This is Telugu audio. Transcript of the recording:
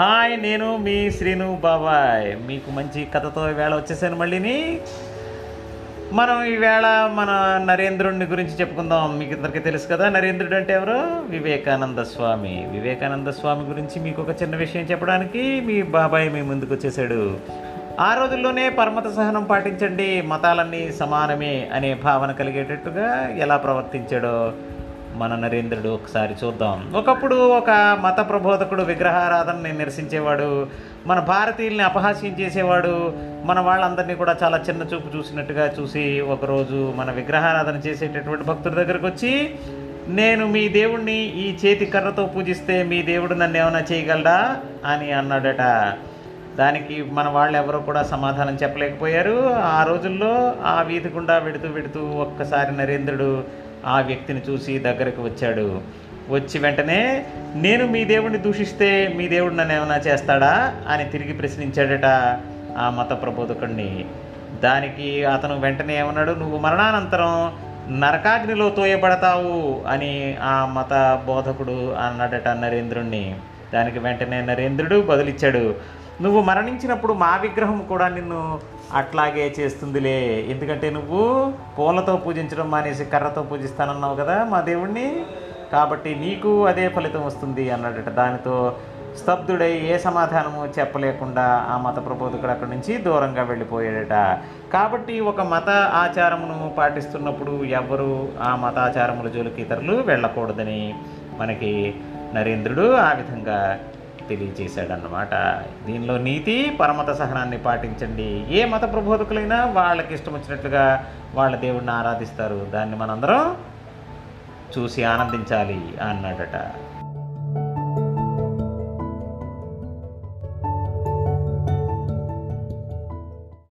హాయ్ నేను మీ శ్రీను బాబాయ్. మీకు మంచి కథతో ఈవేళ వచ్చేసాను మళ్ళీని మనం ఈవేళ మన నరేంద్రుడిని గురించి చెప్పుకుందాం. మీకు ఇద్దరికి తెలుసు కదా నరేంద్రుడు అంటే ఎవరు? వివేకానంద స్వామి. వివేకానంద స్వామి గురించి మీకు ఒక చిన్న విషయం చెప్పడానికి మీ బాబాయ్ మీ ముందుకు వచ్చేసాడు. ఆ రోజుల్లోనే పరమత సహనం పాటించండి మతాలన్నీ సమానమే అనే భావన కలిగేటట్టుగా ఎలా ప్రవర్తించాడో మన నరేంద్రుడు ఒకసారి చూద్దాం. ఒకప్పుడు ఒక మత ప్రబోధకుడు విగ్రహారాధనని నిరసించేవాడు మన భారతీయుల్ని అపహాస్యం చేసేవాడు మన వాళ్ళందరినీ కూడా చాలా చిన్న చూపు చూసినట్టుగా చూసి ఒకరోజు మన విగ్రహారాధన చేసేటటువంటి భక్తుల దగ్గరకు వచ్చి నేను మీ దేవుణ్ణి ఈ చేతి కర్రతో పూజిస్తే మీ దేవుడు నన్ను ఏమైనా చేయగలడా? అని అన్నాడట. దానికి మన వాళ్ళు ఎవరో కూడా సమాధానం చెప్పలేకపోయారు. ఆ రోజుల్లో ఆ వీధి గుండా వెడుతూ వెడుతూ ఒక్కసారి నరేంద్రుడు ఆ వ్యక్తిని చూసి దగ్గరకు వచ్చాడు. వచ్చి వెంటనే నేను మీ దేవుడిని దూషిస్తే మీ దేవుడు నన్ను ఏమైనా చేస్తాడా? అని తిరిగి ప్రశ్నించాడట ఆ మత ప్రబోధకుడిని దానికి అతను వెంటనే ఏమన్నాడు నువ్వు మరణానంతరం నరకాగ్నిలో తోయబడతావు అని ఆ మత బోధకుడు అన్నాడట నరేంద్రుణ్ణి. దానికి వెంటనే నరేంద్రుడు బదులిచ్చాడు నువ్వు మరణించినప్పుడు మా విగ్రహం కూడా నిన్ను అట్లాగే చేస్తుందిలే. ఎందుకంటే నువ్వు పూలతో పూజించడం మానేసి కర్రతో పూజిస్తానన్నావు కదా మా దేవుణ్ణి. కాబట్టి నీకు అదే ఫలితం వస్తుంది అన్నాడట. దానితో స్తబ్దుడై ఏ సమాధానము చెప్పలేకుండా ఆ మత ప్రబోధకుడు అక్కడి నుంచి దూరంగా వెళ్ళిపోయాడట. కాబట్టి ఒక మత ఆచారమును పాటిస్తున్నప్పుడు ఎవ్వరూ ఆ మత ఆచారముల జోలికి ఇతరులు వెళ్ళకూడదని మనకి నరేంద్రుడు ఆ విధంగా తెలియజేశాడన్నమాట. దీనిలో నీతి పరమత సహనాన్ని పాటించండి. ఏ మత ప్రబోధకులైనా వాళ్ళకి ఇష్టం వచ్చినట్లుగా వాళ్ళ దేవుడిని ఆరాధిస్తారు. దాన్ని మనందరం చూసి ఆనందించాలి అన్నాడట.